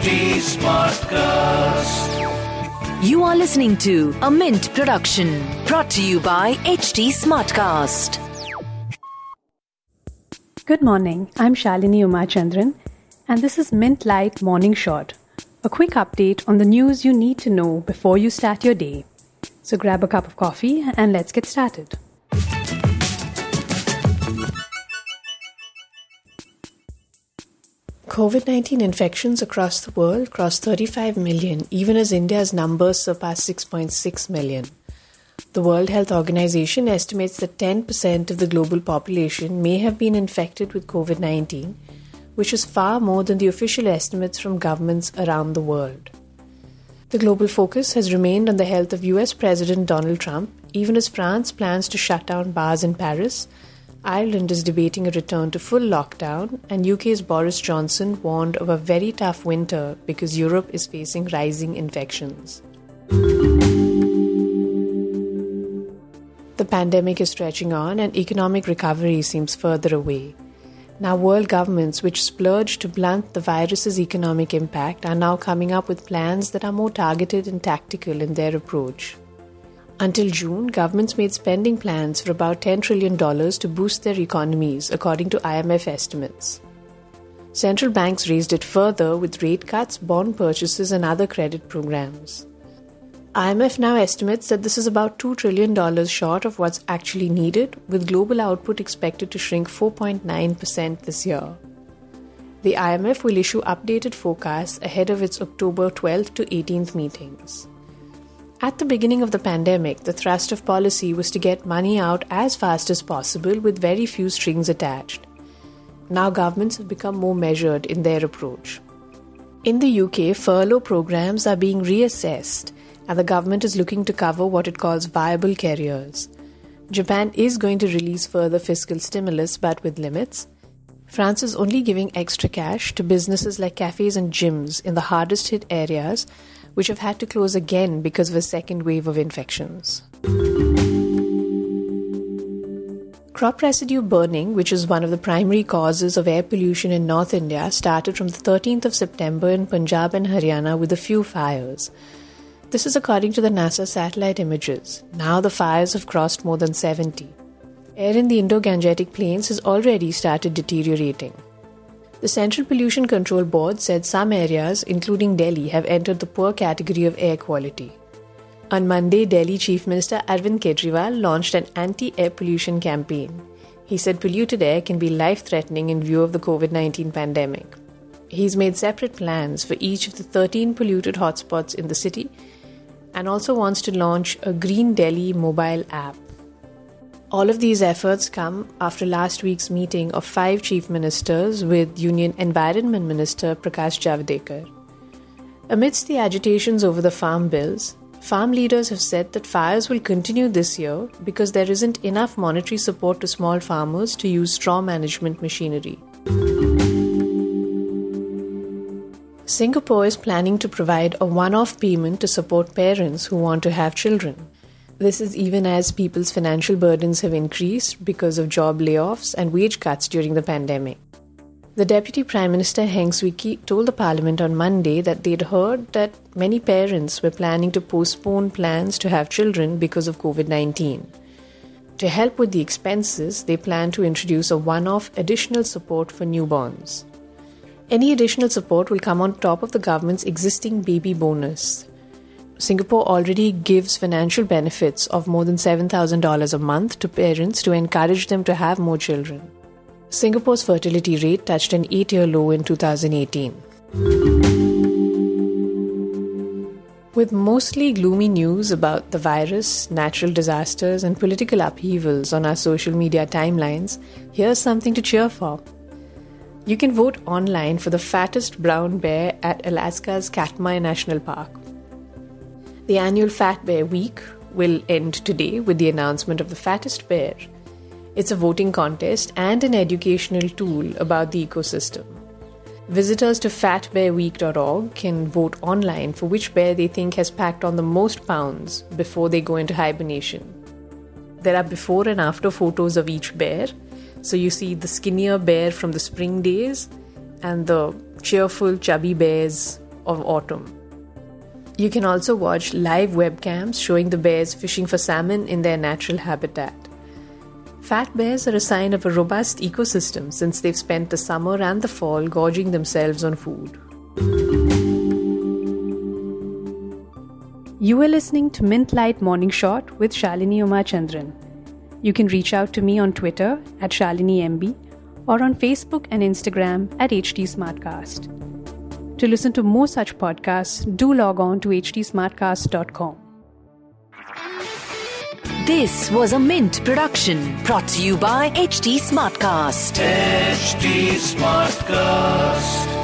HT Smartcast. You are listening to a Mint production brought to you by HT Smartcast. Good morning. I'm Shalini Umachandran, and this is Mint Light Morning Shot. a quick update on the news you need to know before you start your day. So grab a cup of coffee and let's get started. COVID 19 infections across the world crossed 35 million, even as India's numbers surpassed 6.6 million. The World Health Organization estimates that 10% of the global population may have been infected with COVID 19, which is far more than the official estimates from governments around the world. The global focus has remained on the health of US President Donald Trump, even as France plans to shut down bars in Paris Ireland is debating a return to full lockdown, and UK's Boris Johnson warned of a very tough winter because Europe is facing rising infections. The pandemic is stretching on, and economic recovery seems further away. Now, world governments, which splurged to blunt the virus's economic impact, are now coming up with plans that are more targeted and tactical in their approach. Until June, governments made spending plans for about $10 trillion to boost their economies, according to IMF estimates. Central banks raised it further with rate cuts, bond purchases, and other credit programs. IMF now estimates that this is about $2 trillion short of what's actually needed, with global output expected to shrink 4.9% this year. The IMF will issue updated forecasts ahead of its October 12th to 18th meetings. At the beginning of the pandemic, the thrust of policy was to get money out as fast as possible with very few strings attached. Now, governments have become more measured in their approach. In the UK, furlough programs are being reassessed, and the government is looking to cover what it calls viable careers. Japan is going to release further fiscal stimulus, but with limits. France is only giving extra cash to businesses like cafes and gyms in the hardest hit areas which have had to close again because of a second wave of infections. Crop residue burning, which is one of the primary causes of air pollution in North India, started from the 13th of September in Punjab and Haryana with a few fires. This is according to the NASA satellite images. Now the fires have crossed more than 70. Air in the Indo Gangetic Plains has already started deteriorating. The Central Pollution Control Board said some areas, including Delhi, have entered the poor category of air quality. On Monday, Delhi Chief Minister Arvind Kejriwal launched an anti air pollution campaign. He said polluted air can be life threatening in view of the COVID 19 pandemic. He's made separate plans for each of the 13 polluted hotspots in the city and also wants to launch a Green Delhi mobile app. All of these efforts come after last week's meeting of five chief ministers with Union Environment Minister Prakash Javadekar. Amidst the agitations over the farm bills, farm leaders have said that fires will continue this year because there isn't enough monetary support to small farmers to use straw management machinery. Singapore is planning to provide a one off payment to support parents who want to have children. This is even as people's financial burdens have increased because of job layoffs and wage cuts during the pandemic. The Deputy Prime Minister Heng Swee Keat told the Parliament on Monday that they'd heard that many parents were planning to postpone plans to have children because of COVID 19. To help with the expenses, they plan to introduce a one off additional support for newborns. Any additional support will come on top of the government's existing baby bonus. Singapore already gives financial benefits of more than $7,000 a month to parents to encourage them to have more children. Singapore's fertility rate touched an eight year low in 2018. With mostly gloomy news about the virus, natural disasters, and political upheavals on our social media timelines, here's something to cheer for. You can vote online for the fattest brown bear at Alaska's Katmai National Park. The annual Fat Bear Week will end today with the announcement of the fattest bear. It's a voting contest and an educational tool about the ecosystem. Visitors to fatbearweek.org can vote online for which bear they think has packed on the most pounds before they go into hibernation. There are before and after photos of each bear. So you see the skinnier bear from the spring days and the cheerful, chubby bears of autumn. You can also watch live webcams showing the bears fishing for salmon in their natural habitat. Fat bears are a sign of a robust ecosystem since they've spent the summer and the fall gorging themselves on food. You are listening to Mint Light Morning Shot with Shalini Umachandran. You can reach out to me on Twitter at ShaliniMB or on Facebook and Instagram at HT Smartcast. To listen to more such podcasts, do log on to htsmartcast.com. This was a Mint production brought to you by HT Smartcast. HT Smartcast.